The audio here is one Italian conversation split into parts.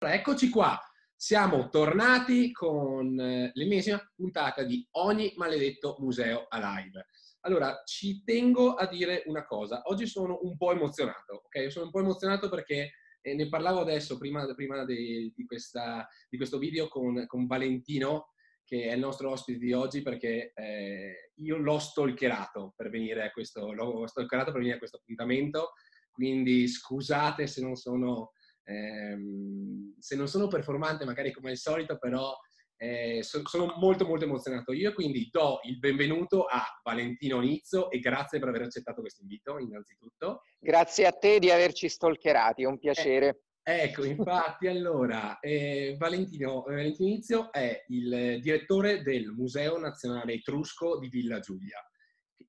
Eccoci qua, siamo tornati con eh, l'ennesima puntata di Ogni maledetto museo alive. Allora, ci tengo a dire una cosa, oggi sono un po' emozionato, ok? Sono un po' emozionato perché eh, ne parlavo adesso, prima, prima di, di, questa, di, questo video, con, con, Valentino, che è il nostro ospite di oggi, perché eh, io l'ho stalkerato per venire a questo, l'ho stalkerato per venire a questo appuntamento, quindi scusate se non sono Ehm, se non sono performante magari come al solito, però eh, so, sono molto molto emozionato io, quindi do il benvenuto a Valentino Nizzo e grazie per aver accettato questo invito innanzitutto. Grazie a te di averci stalkerati, è un piacere. Eh, ecco, infatti allora, eh, Valentino, eh, Valentino Nizio è il direttore del Museo Nazionale Etrusco di Villa Giulia.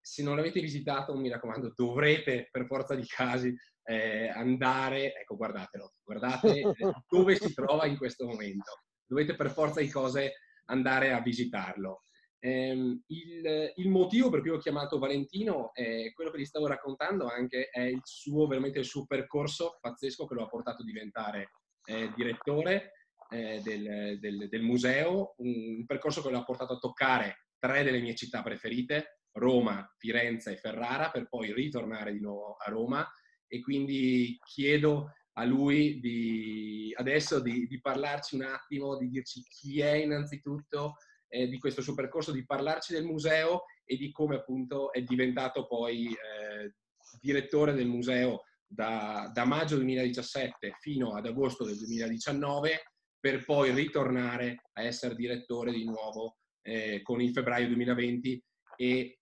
Se non l'avete visitato, mi raccomando, dovrete per forza di casi eh, andare, ecco guardatelo, guardate dove si trova in questo momento. Dovete per forza di cose andare a visitarlo. Eh, il, il, motivo per cui ho chiamato Valentino è quello che gli stavo raccontando, anche è il suo, veramente il suo percorso pazzesco che lo ha portato a diventare eh, direttore eh, del, del, del, museo, un percorso che lo ha portato a toccare tre delle mie città preferite, Roma, Firenze e Ferrara, per poi ritornare di nuovo a Roma e quindi chiedo a lui di, adesso di, di, parlarci un attimo, di dirci chi è innanzitutto, eh, di questo suo percorso, di parlarci del museo e di come appunto è diventato poi eh, direttore del museo da, da, maggio 2017 fino ad agosto del 2019 per poi ritornare a essere direttore di nuovo eh, con il febbraio 2020 e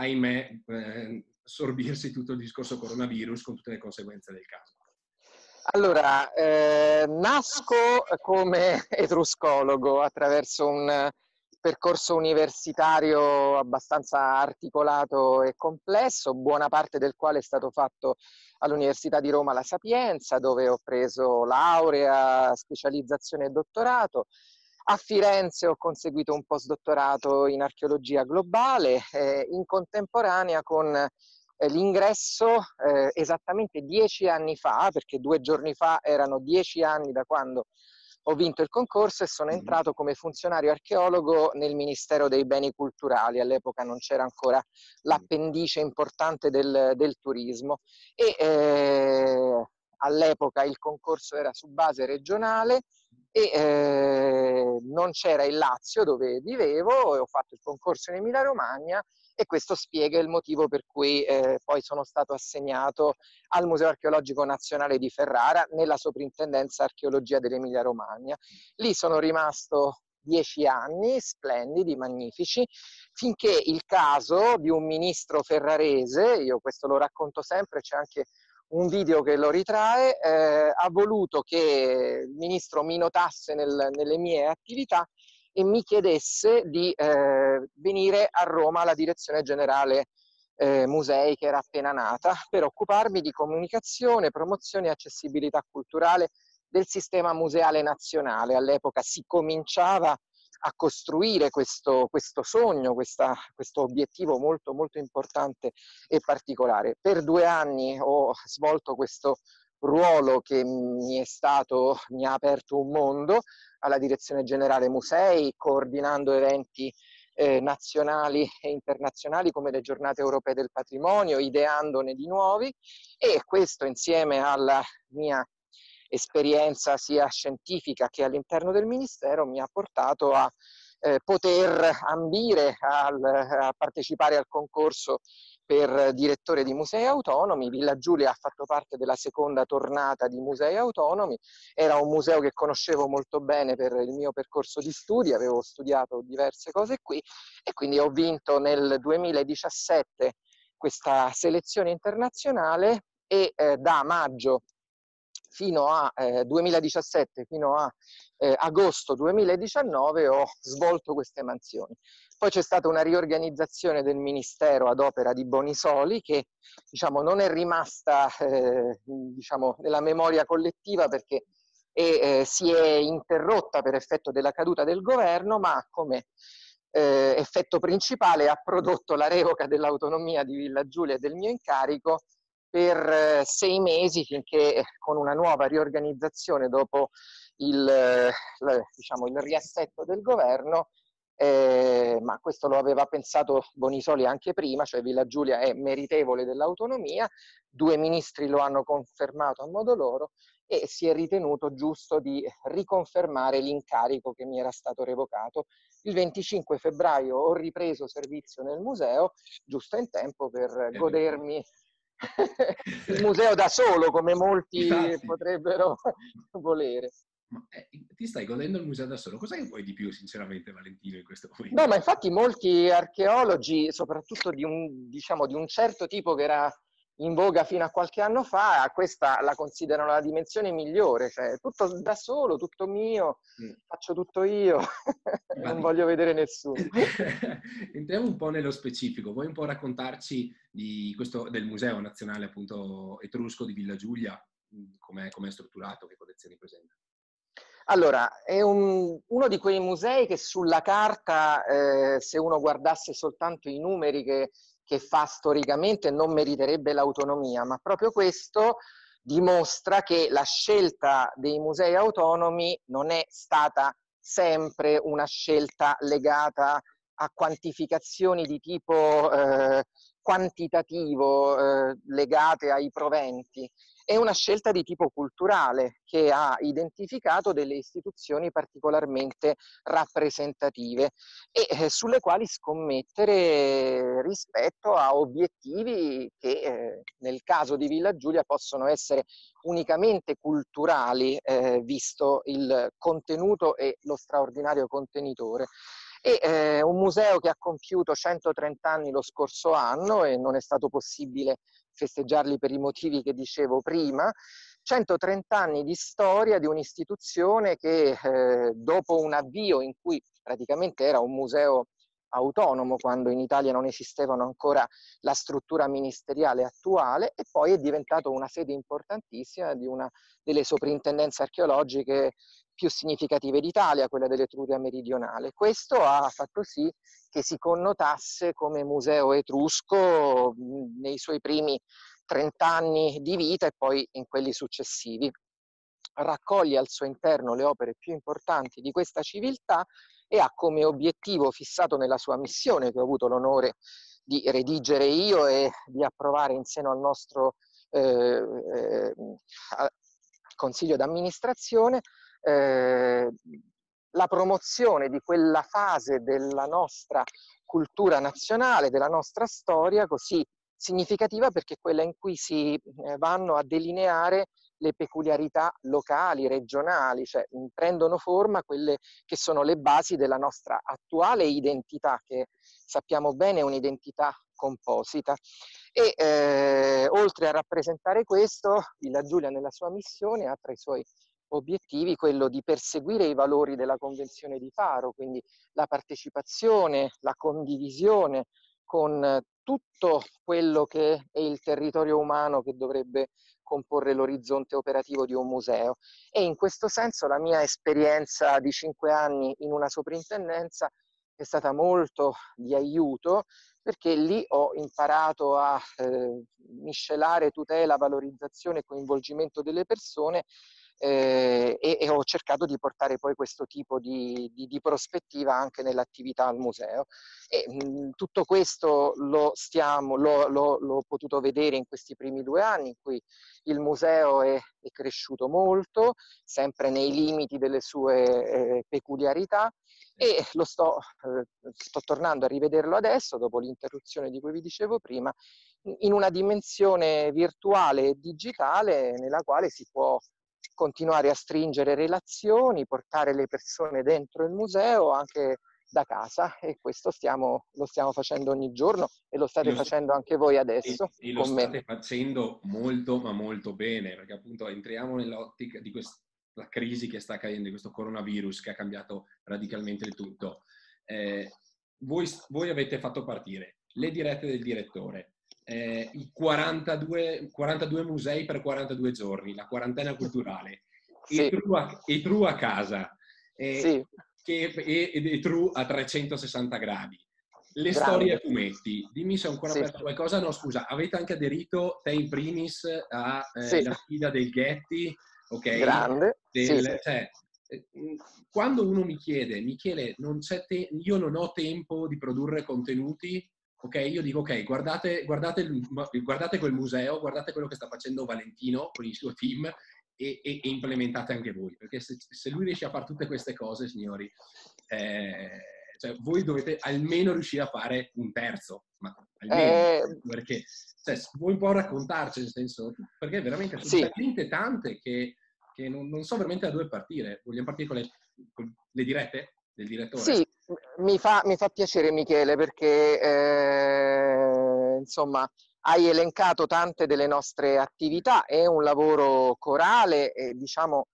ahimè eh, sorbirsi tutto il discorso coronavirus con tutte le conseguenze del caso? Allora, eh, nasco come etruscologo attraverso un percorso universitario abbastanza articolato e complesso, buona parte del quale è stato fatto all'Università di Roma La Sapienza, dove ho preso laurea, specializzazione e dottorato. A Firenze ho conseguito un postdottorato in archeologia globale, eh, in contemporanea con eh, l'ingresso eh, esattamente dieci anni fa, perché due giorni fa erano dieci anni da quando ho vinto il concorso e sono entrato come funzionario archeologo nel Ministero dei Beni Culturali. All'epoca non c'era ancora l'appendice importante del, del turismo. E eh, all'epoca il concorso era su base regionale e eh, non c'era il Lazio dove vivevo e ho fatto il concorso in Emilia Romagna e questo spiega il motivo per cui eh, poi sono stato assegnato al Museo Archeologico Nazionale di Ferrara nella Soprintendenza Archeologia dell'Emilia Romagna. Lì sono rimasto dieci anni, splendidi, magnifici, finché il caso di un ministro ferrarese, io questo lo racconto sempre, c'è anche un video che lo ritrae, eh, ha voluto che il ministro mi notasse nel, nelle mie attività e mi chiedesse di eh, venire a Roma alla direzione generale eh, musei che era appena nata per occuparmi di comunicazione, promozione e accessibilità culturale del sistema museale nazionale. All'epoca si cominciava a costruire questo, questo sogno, questa, questo obiettivo molto, molto importante e particolare. Per due anni ho svolto questo ruolo che mi è stato, mi ha aperto un mondo alla direzione generale musei, coordinando eventi eh, nazionali e internazionali come le giornate europee del patrimonio, ideandone di nuovi e questo insieme alla mia esperienza sia scientifica che all'interno del Ministero mi ha portato a eh, poter ambire al, a partecipare al concorso per direttore di musei autonomi. Villa Giulia ha fatto parte della seconda tornata di musei autonomi. Era un museo che conoscevo molto bene per il mio percorso di studi, avevo studiato diverse cose qui e quindi ho vinto nel 2017 questa selezione internazionale e eh, da maggio fino a eh, 2017 fino a eh, agosto 2019 ho svolto queste mansioni. Poi c'è stata una riorganizzazione del Ministero ad opera di Bonisoli che diciamo, non è rimasta eh, diciamo, nella memoria collettiva perché è, eh, si è interrotta per effetto della caduta del governo, ma come eh, effetto principale ha prodotto la revoca dell'autonomia di Villa Giulia e del mio incarico per eh, sei mesi finché eh, con una nuova riorganizzazione dopo il, eh, diciamo, il riassetto del governo, eh, ma questo lo aveva pensato Bonisoli anche prima, cioè Villa Giulia è meritevole dell'autonomia, due ministri lo hanno confermato a modo loro e si è ritenuto giusto di riconfermare l'incarico che mi era stato revocato. Il 25 febbraio ho ripreso servizio nel museo, giusto in tempo per godermi il museo da solo, come molti Infatti. potrebbero volere. Ma, eh, ti stai godendo il museo da solo? Cosa che vuoi di più, sinceramente, Valentino, in questo momento? No, ma infatti molti archeologi, soprattutto di un, diciamo, di un certo tipo che era in voga fino a qualche anno fa, questa la considerano la dimensione migliore, cioè tutto da solo, tutto mio, mm. faccio tutto io, non voglio vedere nessuno. Entriamo un po' nello specifico, vuoi un po' raccontarci questo, del Museo Nazionale appunto Etrusco di Villa Giulia, com'è, com'è strutturato, che collezioni presenta? Allora, è un, uno di quei musei che sulla carta, eh, se uno guardasse soltanto i numeri che che fa storicamente non meriterebbe l'autonomia, ma proprio questo dimostra che la scelta dei musei autonomi non è stata sempre una scelta legata a quantificazioni di tipo eh, quantitativo eh, legate ai proventi, è una scelta di tipo culturale che ha identificato delle istituzioni particolarmente rappresentative e eh, sulle quali scommettere rispetto a obiettivi che eh, nel caso di Villa Giulia possono essere unicamente culturali, eh, visto il contenuto e lo straordinario contenitore. È eh, un museo che ha compiuto 130 anni lo scorso anno e non è stato possibile festeggiarli per i motivi che dicevo prima, 130 anni di storia di un'istituzione che eh, dopo un avvio in cui praticamente era un museo autonomo quando in Italia non esistevano ancora la struttura ministeriale attuale e poi è diventato una sede importantissima di una delle soprintendenze archeologiche più significative d'Italia, quella dell'Etruria meridionale. Questo ha fatto sì che si connotasse come museo etrusco nei suoi primi 30 anni di vita e poi in quelli successivi. Raccoglie al suo interno le opere più importanti di questa civiltà e ha come obiettivo fissato nella sua missione, che ho avuto l'onore di redigere io e di approvare in seno al nostro eh, eh, consiglio d'amministrazione, eh, la promozione di quella fase della nostra cultura nazionale, della nostra storia così significativa perché è quella in cui si eh, vanno a delineare le peculiarità locali, regionali, cioè prendono forma quelle che sono le basi della nostra attuale identità, che sappiamo bene è un'identità composita. E eh, oltre a rappresentare questo, Villa Giulia nella sua missione ha tra i suoi obiettivi quello di perseguire i valori della Convenzione di Faro, quindi la partecipazione, la condivisione con tutto quello che è il territorio umano che dovrebbe comporre l'orizzonte operativo di un museo. E in questo senso la mia esperienza di cinque anni in una soprintendenza è stata molto di aiuto perché lì ho imparato a eh, miscelare tutela, valorizzazione e coinvolgimento delle persone eh, e, e, ho cercato di portare poi questo tipo di, di, di prospettiva anche nell'attività al museo. E, mh, tutto questo lo, stiamo, lo, lo, l'ho potuto vedere in questi primi due anni in cui il museo è, è cresciuto molto, sempre nei limiti delle sue eh, peculiarità e lo sto, eh, sto tornando a rivederlo adesso, dopo l'interruzione di cui vi dicevo prima, in una dimensione virtuale e digitale nella quale si può continuare a stringere relazioni, portare le persone dentro il museo anche da casa e questo stiamo, lo stiamo facendo ogni giorno e lo state lo facendo anche voi adesso. E, e lo state me. facendo molto ma molto bene perché appunto entriamo nell'ottica di questa crisi che sta accadendo, di questo coronavirus che ha cambiato radicalmente il tutto. Eh, voi, voi avete fatto partire le dirette del direttore, eh, i 42, 42, musei per 42 giorni, la quarantena culturale, sì. e, true a, e, true a, casa, eh, sì. che, e, e, true a 360 gradi. Le Grande. storie a fumetti, dimmi se ho ancora sì. aperto qualcosa. No, scusa, avete anche aderito, te in primis, alla eh, sì. sfida del Getty, ok? Grande. Del, cioè, eh, quando uno mi chiede, Michele, non te- io non ho tempo di produrre contenuti, ok? Io dico, ok, guardate, guardate, guardate quel museo, guardate quello che sta facendo Valentino con il suo team e, e, e implementate anche voi, perché se, se, lui riesce a fare tutte queste cose, signori, eh, cioè, voi dovete almeno riuscire a fare un terzo, ma almeno, eh... perché cioè, vuoi un po' raccontarci, nel senso, perché veramente sono sì. talmente tante che, che non, non, so veramente da dove partire. Vogliamo partire con le, con le dirette del direttore? Sì, mi fa, mi fa piacere Michele, perché eh, insomma hai elencato tante delle nostre attività, è un lavoro corale e diciamo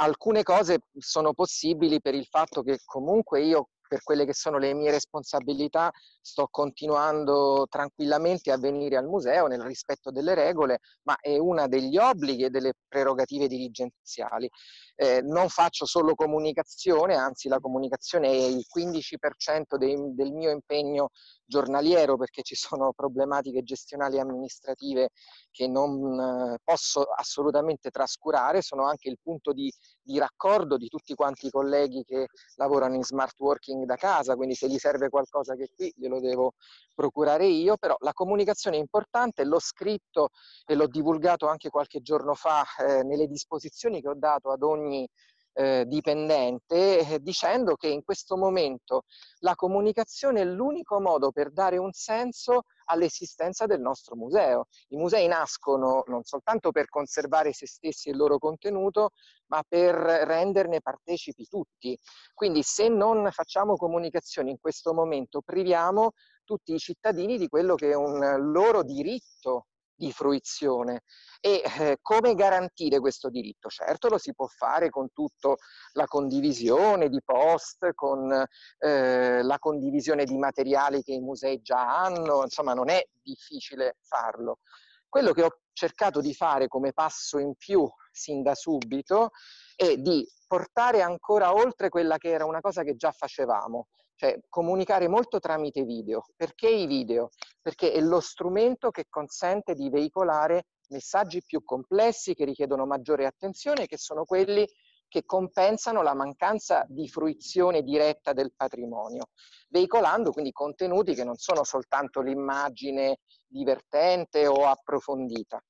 alcune cose sono possibili per il fatto che comunque io per quelle che sono le mie responsabilità sto continuando tranquillamente a venire al museo nel rispetto delle regole, ma è una degli obblighi e delle prerogative dirigenziali. Eh, non faccio solo comunicazione, anzi la comunicazione è il 15% dei, del mio impegno giornaliero perché ci sono problematiche gestionali e amministrative che non eh, posso assolutamente trascurare, sono anche il punto di, di, raccordo di tutti quanti i colleghi che lavorano in smart working da casa, quindi se gli serve qualcosa che qui glielo devo procurare io, però la comunicazione è importante, l'ho scritto e l'ho divulgato anche qualche giorno fa eh, nelle disposizioni che ho dato ad ogni eh, dipendente eh, dicendo che in questo momento la comunicazione è l'unico modo per dare un senso all'esistenza del nostro museo. I musei nascono non soltanto per conservare se stessi e il loro contenuto, ma per renderne partecipi tutti. Quindi se non facciamo comunicazione in questo momento, priviamo tutti i cittadini di quello che è un loro diritto di fruizione. E eh, come garantire questo diritto? Certo lo si può fare con tutta la condivisione di post, con eh, la condivisione di materiali che i musei già hanno, insomma non è difficile farlo. Quello che ho cercato di fare come passo in più sin da subito è di portare ancora oltre quella che era una cosa che già facevamo, cioè comunicare molto tramite video. Perché i video? Perché è lo strumento che consente di veicolare messaggi più complessi che richiedono maggiore attenzione, che sono quelli che compensano la mancanza di fruizione diretta del patrimonio, veicolando quindi contenuti che non sono soltanto l'immagine divertente o approfondita.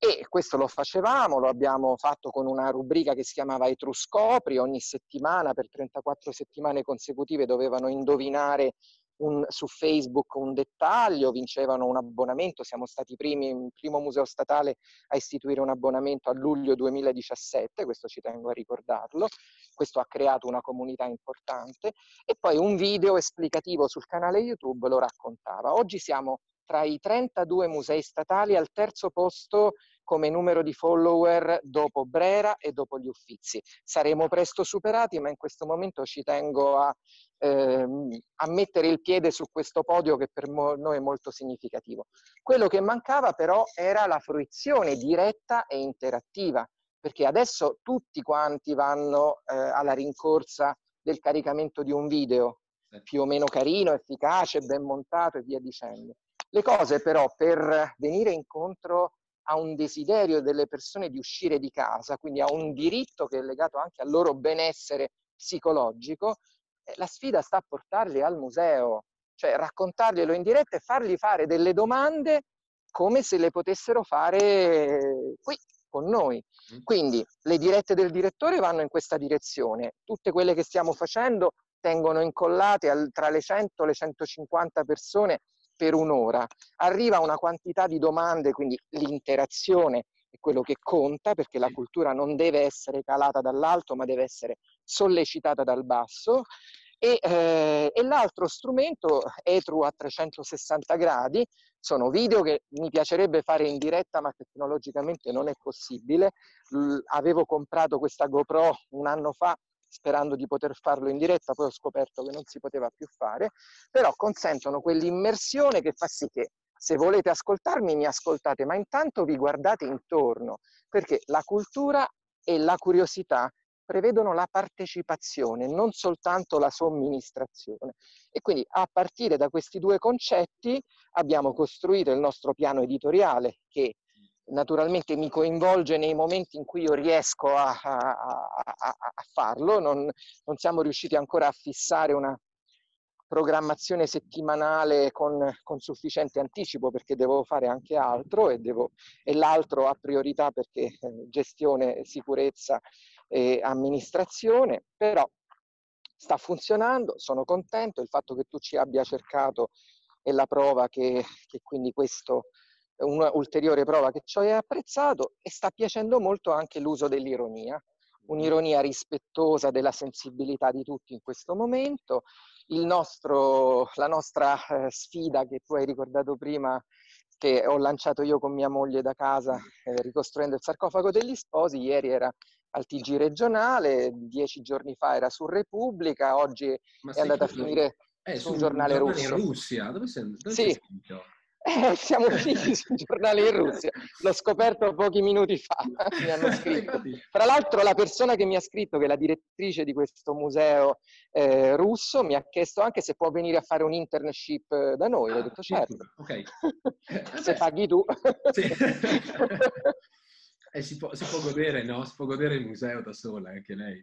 E questo lo facevamo, lo abbiamo fatto con una rubrica che si chiamava Etruscopri, ogni settimana per 34 settimane consecutive dovevano indovinare un, su Facebook un dettaglio, vincevano un abbonamento, siamo stati i primi, il primo museo statale a istituire un abbonamento a luglio 2017, questo ci tengo a ricordarlo, questo ha creato una comunità importante. E poi un video esplicativo sul canale YouTube lo raccontava. Oggi siamo tra i 32 musei statali al terzo posto come numero di follower dopo Brera e dopo gli Uffizi. Saremo presto superati, ma in questo momento ci tengo a, ehm, a mettere il piede su questo podio che per noi è molto significativo. Quello che mancava però era la fruizione diretta e interattiva, perché adesso tutti quanti vanno eh, alla rincorsa del caricamento di un video più o meno carino, efficace, ben montato e via dicendo. Le cose però per venire incontro a un desiderio delle persone di uscire di casa, quindi a un diritto che è legato anche al loro benessere psicologico, eh, la sfida sta a portarli al museo, cioè raccontarglielo in diretta e fargli fare delle domande come se le potessero fare qui con noi. Mm. Quindi le dirette del direttore vanno in questa direzione, tutte quelle che stiamo facendo tengono incollate al, tra le 100 e le 150 persone per un'ora. Arriva una quantità di domande, quindi l'interazione è quello che conta perché la cultura non deve essere calata dall'alto ma deve essere sollecitata dal basso. E, eh, e l'altro strumento, Etru a 360 gradi, sono video che mi piacerebbe fare in diretta ma tecnologicamente non è possibile. L- avevo comprato questa GoPro un anno fa sperando di poter farlo in diretta, poi ho scoperto che non si poteva più fare, però consentono quell'immersione che fa sì che se volete ascoltarmi mi ascoltate, ma intanto vi guardate intorno, perché la cultura e la curiosità prevedono la partecipazione, non soltanto la somministrazione. E quindi a partire da questi due concetti abbiamo costruito il nostro piano editoriale che naturalmente mi coinvolge nei momenti in cui io riesco a, a, a, a farlo, non, non, siamo riusciti ancora a fissare una programmazione settimanale con, con sufficiente anticipo perché devo fare anche altro e, devo, e l'altro ha priorità perché eh, gestione, sicurezza e amministrazione, però sta funzionando, sono contento, il fatto che tu ci abbia cercato è la prova che, che quindi questo un'ulteriore prova che ci hai apprezzato e sta piacendo molto anche l'uso dell'ironia, un'ironia rispettosa della sensibilità di tutti in questo momento. Nostro, la nostra eh, sfida che tu hai ricordato prima, che ho lanciato io con mia moglie da casa eh, ricostruendo il sarcofago degli sposi, ieri era al TG regionale, dieci giorni fa era su Repubblica, oggi Ma è andata a finire eh, su un giornale russo. In Russia, dove sei, dove sì. sei eh, siamo finiti sui giornali in Russia, l'ho scoperto pochi minuti fa, mi hanno scritto. Tra l'altro la persona che mi ha scritto, che è la direttrice di questo museo eh, russo, mi ha chiesto anche se può venire a fare un internship eh, da noi. Ah, ho detto certo. Okay. se paghi tu. Sì. Eh, si, può, si, può, godere, no? Si può godere il museo da sola, anche lei.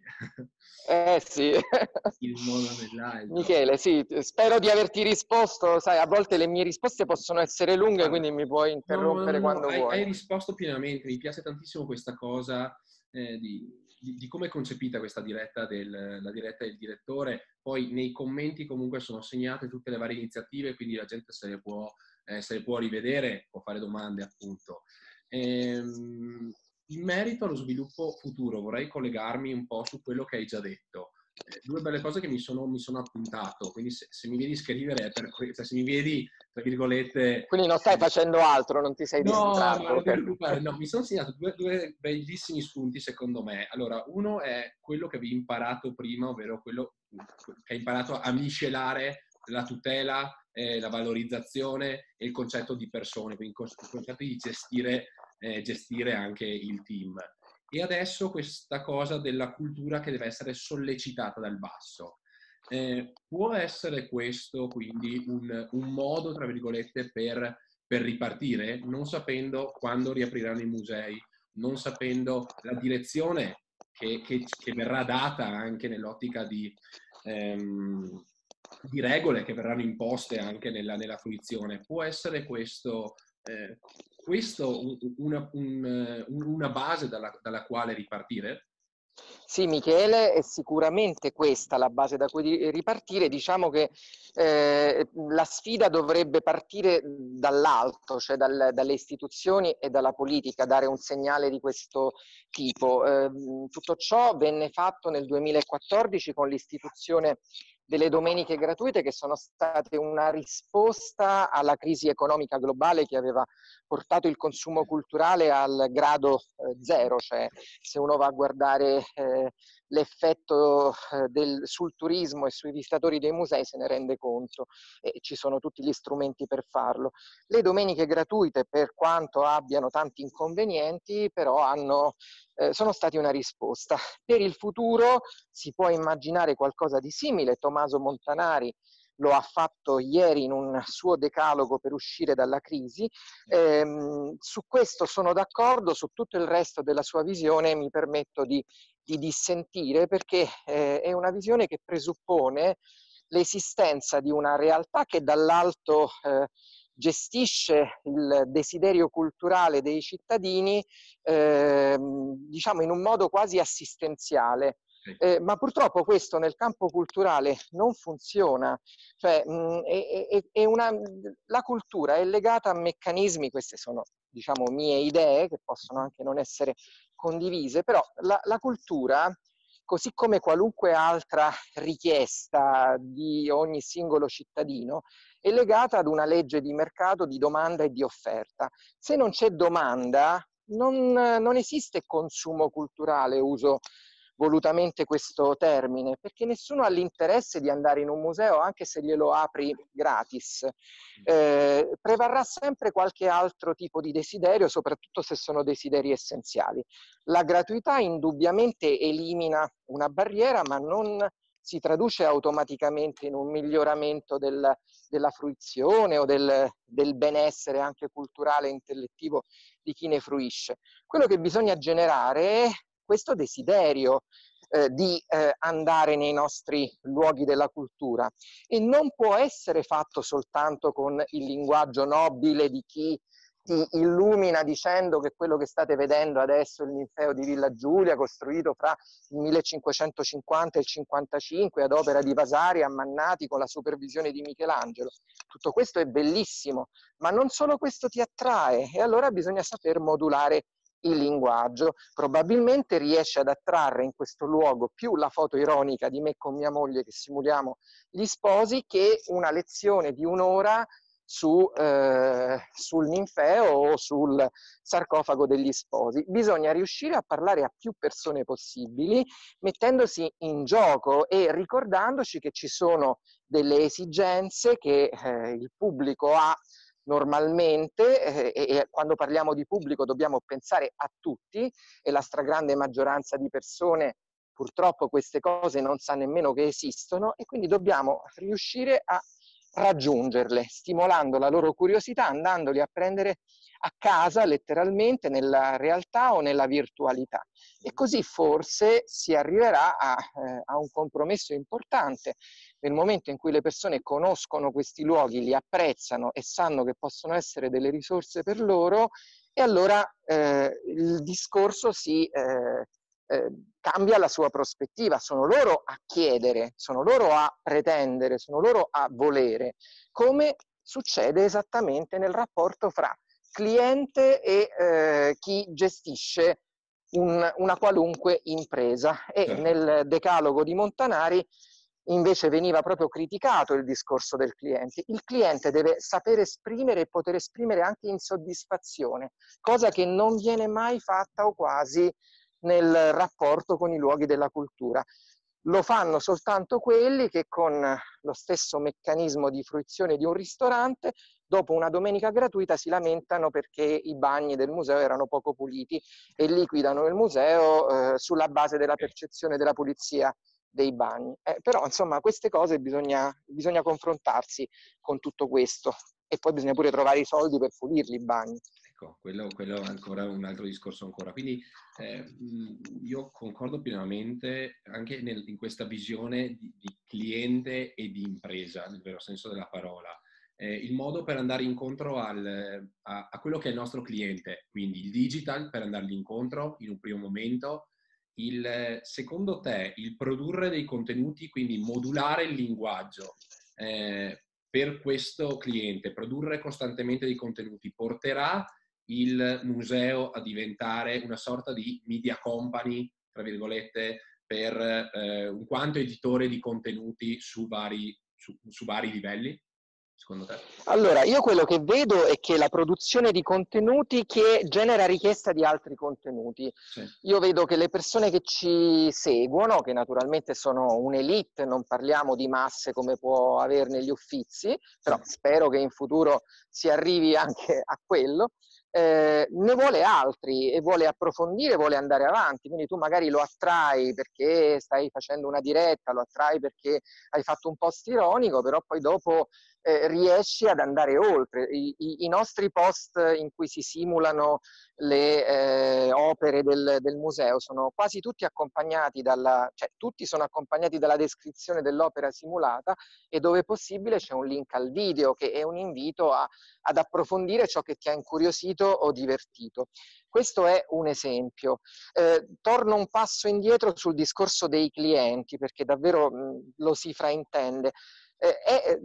Eh sì. Il modo nell'altro. Michele, sì, spero di averti risposto. Sai, a volte le mie risposte possono essere lunghe, ah, quindi mi puoi interrompere no, no, no, quando hai, vuoi. Hai risposto pienamente. Mi piace tantissimo questa cosa eh, di, di, di, come è concepita questa diretta del, la diretta del direttore. Poi nei commenti comunque sono segnate tutte le varie iniziative, quindi la gente se le può, eh, se le può rivedere, può fare domande appunto. Ehm, in merito allo sviluppo futuro vorrei collegarmi un po' su quello che hai già detto. Eh, due belle cose che mi sono, mi sono appuntato, quindi se, se, mi vedi scrivere, per, cioè se mi vedi, tra virgolette... Quindi non stai facendo altro, non ti sei no, distratto. Per... No, mi sono segnato due, due, bellissimi spunti secondo me. Allora, uno è quello che avevi imparato prima, ovvero quello che hai imparato a miscelare la tutela, eh, la valorizzazione e il concetto di persone, quindi il concetto di gestire eh, gestire anche il team. E adesso questa cosa della cultura che deve essere sollecitata dal basso. Eh, può essere questo quindi un, un modo, tra virgolette, per, per, ripartire, non sapendo quando riapriranno i musei, non sapendo la direzione che, che, che verrà data anche nell'ottica di, ehm, di, regole che verranno imposte anche nella, nella fruizione. Può essere questo eh, questo una, un, una base dalla, dalla quale ripartire? Sì, Michele, è sicuramente questa la base da cui ripartire. Diciamo che eh, la sfida dovrebbe partire dall'alto, cioè dal, dalle istituzioni e dalla politica, dare un segnale di questo tipo. Eh, tutto ciò venne fatto nel 2014 con l'istituzione delle domeniche gratuite che sono state una risposta alla crisi economica globale che aveva portato il consumo culturale al grado eh, zero, cioè se uno va a guardare eh, l'effetto eh, del, sul turismo e sui visitatori dei musei se ne rende conto e ci sono tutti gli strumenti per farlo. Le domeniche gratuite, per quanto abbiano tanti inconvenienti, però hanno, eh, sono stati una risposta. Per il futuro si può immaginare qualcosa di simile. Tommaso Montanari lo ha fatto ieri in un suo decalogo per uscire dalla crisi. Eh, su questo sono d'accordo, su tutto il resto della sua visione mi permetto di, di dissentire perché eh, è una visione che presuppone l'esistenza di una realtà che dall'alto eh, gestisce il desiderio culturale dei cittadini, eh, diciamo in un modo quasi assistenziale. Eh, ma purtroppo questo nel campo culturale non funziona. Cioè, mh, è, è, è una, la cultura è legata a meccanismi, queste sono diciamo mie idee che possono anche non essere condivise, però la, la cultura così come qualunque altra richiesta di ogni singolo cittadino, è legata ad una legge di mercato di domanda e di offerta. Se non c'è domanda, non, non esiste consumo culturale, uso volutamente questo termine, perché nessuno ha l'interesse di andare in un museo anche se glielo apri gratis. Eh, prevarrà sempre qualche altro tipo di desiderio, soprattutto se sono desideri essenziali. La gratuità indubbiamente elimina una barriera, ma non si traduce automaticamente in un miglioramento del, della fruizione o del, del benessere anche culturale e intellettivo di chi ne fruisce. Quello che bisogna generare è questo desiderio eh, di eh, andare nei nostri luoghi della cultura e non può essere fatto soltanto con il linguaggio nobile di chi ti illumina dicendo che quello che state vedendo adesso il ninfeo di Villa Giulia, costruito fra il 1550 e il 55 ad opera di Vasari Ammannati con la supervisione di Michelangelo. Tutto questo è bellissimo, ma non solo questo ti attrae e allora bisogna saper modulare il linguaggio. Probabilmente riesce ad attrarre in questo luogo più la foto ironica di me con mia moglie che simuliamo gli sposi che una lezione di un'ora su, eh, sul ninfeo o sul sarcofago degli sposi. Bisogna riuscire a parlare a più persone possibili, mettendosi in gioco e ricordandoci che ci sono delle esigenze che eh, il pubblico ha normalmente eh, e, quando parliamo di pubblico dobbiamo pensare a tutti e la stragrande maggioranza di persone purtroppo queste cose non sa nemmeno che esistono e quindi dobbiamo riuscire a raggiungerle, stimolando la loro curiosità, andandoli a prendere a casa letteralmente nella realtà o nella virtualità. E così forse si arriverà a, eh, a un compromesso importante nel momento in cui le persone conoscono questi luoghi, li apprezzano e sanno che possono essere delle risorse per loro, e allora eh, il discorso si eh, eh, cambia la sua prospettiva, sono loro a chiedere, sono loro a pretendere, sono loro a volere, come succede esattamente nel rapporto fra cliente e eh, chi gestisce un, una qualunque impresa. E certo. nel decalogo di Montanari invece veniva proprio criticato il discorso del cliente. Il cliente deve sapere esprimere e poter esprimere anche insoddisfazione, cosa che non viene mai fatta o quasi nel rapporto con i luoghi della cultura. Lo fanno soltanto quelli che con lo stesso meccanismo di fruizione di un ristorante, dopo una domenica gratuita si lamentano perché i bagni del museo erano poco puliti e liquidano il museo eh, sulla base della percezione della pulizia dei bagni. Eh, però insomma queste cose bisogna, bisogna confrontarsi con tutto questo e poi bisogna pure trovare i soldi per pulirli i bagni. Ecco, quello, quello, è ancora un altro discorso ancora. Quindi eh, io concordo pienamente anche nel, in questa visione di, di, cliente e di impresa, nel vero senso della parola. Eh, il modo per andare incontro al, a, a, quello che è il nostro cliente, quindi il digital per andargli incontro in un primo momento, il, secondo te il produrre dei contenuti, quindi modulare il linguaggio, eh, per questo cliente, produrre costantemente dei contenuti, porterà il museo a diventare una sorta di media company, tra virgolette, per eh, un quanto editore di contenuti su vari, su, su vari livelli? Secondo te? Allora, io quello che vedo è che la produzione di contenuti che genera richiesta di altri contenuti. Sì. Io vedo che le persone che ci seguono, che naturalmente sono un'elite, non parliamo di masse come può avere negli uffizi, però sì. spero che in futuro si arrivi anche a quello, eh, ne vuole altri e vuole approfondire, vuole andare avanti. Quindi tu magari lo attrai perché stai facendo una diretta, lo attrai perché hai fatto un post ironico, però poi dopo eh, riesci ad andare oltre. I, i, I, nostri post in cui si simulano le eh, opere del, del, museo sono quasi tutti accompagnati dalla, cioè tutti sono accompagnati dalla descrizione dell'opera simulata e dove possibile c'è un link al video che è un invito a, ad approfondire ciò che ti ha incuriosito o divertito. Questo è un esempio. Eh, torno un passo indietro sul discorso dei clienti perché davvero mh, lo si fraintende è,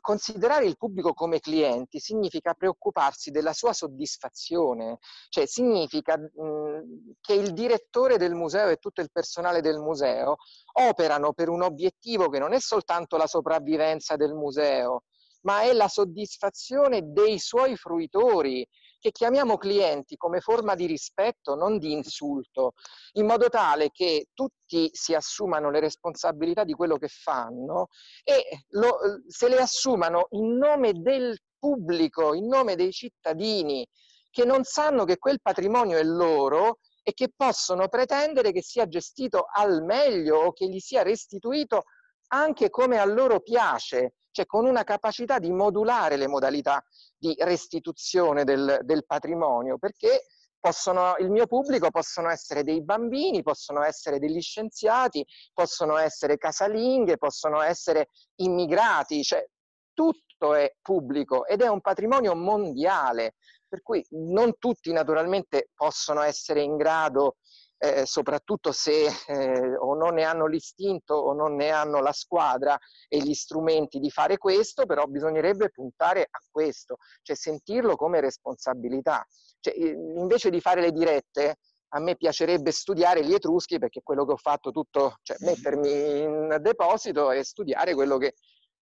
considerare il pubblico come clienti significa preoccuparsi della sua soddisfazione, cioè significa mh, che il direttore del museo e tutto il personale del museo operano per un obiettivo che non è soltanto la sopravvivenza del museo, ma è la soddisfazione dei suoi fruitori, che chiamiamo clienti come forma di rispetto, non di insulto, in modo tale che tutti si assumano le responsabilità di quello che fanno e lo, se le assumano in nome del pubblico, in nome dei cittadini che non sanno che quel patrimonio è loro e che possono pretendere che sia gestito al meglio o che gli sia restituito anche come a loro piace, cioè con una capacità di modulare le modalità di restituzione del, del patrimonio, perché possono, il mio pubblico possono essere dei bambini, possono essere degli scienziati, possono essere casalinghe, possono essere immigrati, cioè tutto è pubblico ed è un patrimonio mondiale, per cui non tutti naturalmente possono essere in grado eh, soprattutto se eh, o non ne hanno l'istinto o non ne hanno la squadra e gli strumenti di fare questo, però bisognerebbe puntare a questo, cioè sentirlo come responsabilità. Cioè, invece di fare le dirette, a me piacerebbe studiare gli etruschi perché quello che ho fatto tutto, cioè mettermi in deposito e studiare quello che,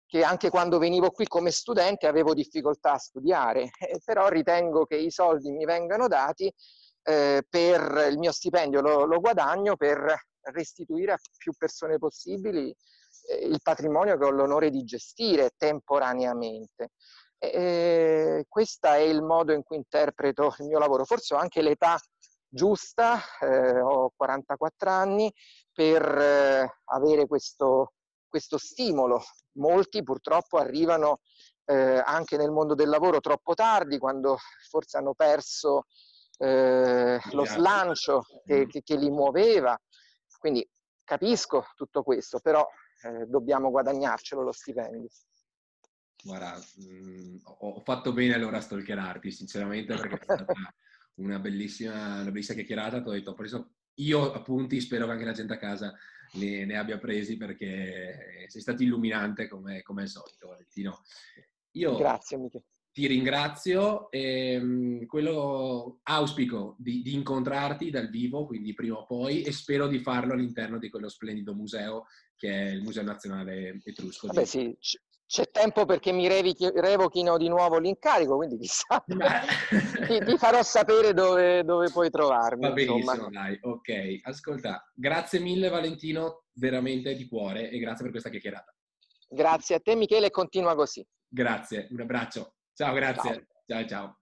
che anche quando venivo qui come studente avevo difficoltà a studiare, eh, però ritengo che i soldi mi vengano dati eh, per il mio stipendio lo, lo, guadagno per restituire a più persone possibili eh, il patrimonio che ho l'onore di gestire temporaneamente. E, questo è il modo in cui interpreto il mio lavoro. Forse ho anche l'età giusta, eh, ho 44 anni, per eh, avere questo, questo stimolo. Molti purtroppo arrivano eh, anche nel mondo del lavoro troppo tardi, quando forse hanno perso eh, lo slancio che, che, che, li muoveva. Quindi capisco tutto questo, però eh, dobbiamo guadagnarcelo lo stipendio. Guarda, mh, mm, ho fatto bene allora a stalkerarti, sinceramente, perché è stata una bellissima, una bellissima chiacchierata. Ti ho detto, ho preso io appunti, spero che anche la gente a casa ne, ne abbia presi perché sei stato illuminante come, come al solito, Valentino. Io Grazie, Michele ti ringrazio e ehm, quello auspico di, di, incontrarti dal vivo, quindi prima o poi, e spero di farlo all'interno di quello splendido museo che è il Museo Nazionale Etrusco. Vabbè sì, c'è tempo perché mi revochi, revochino di nuovo l'incarico, quindi chissà, ti, ti, farò sapere dove, dove puoi trovarmi. Va benissimo, insomma. dai, ok. Ascolta, grazie mille Valentino, veramente di cuore, e grazie per questa chiacchierata. Grazie a te Michele, continua così. Grazie, un abbraccio. Ciao, grazie. ciao. ciao. ciao.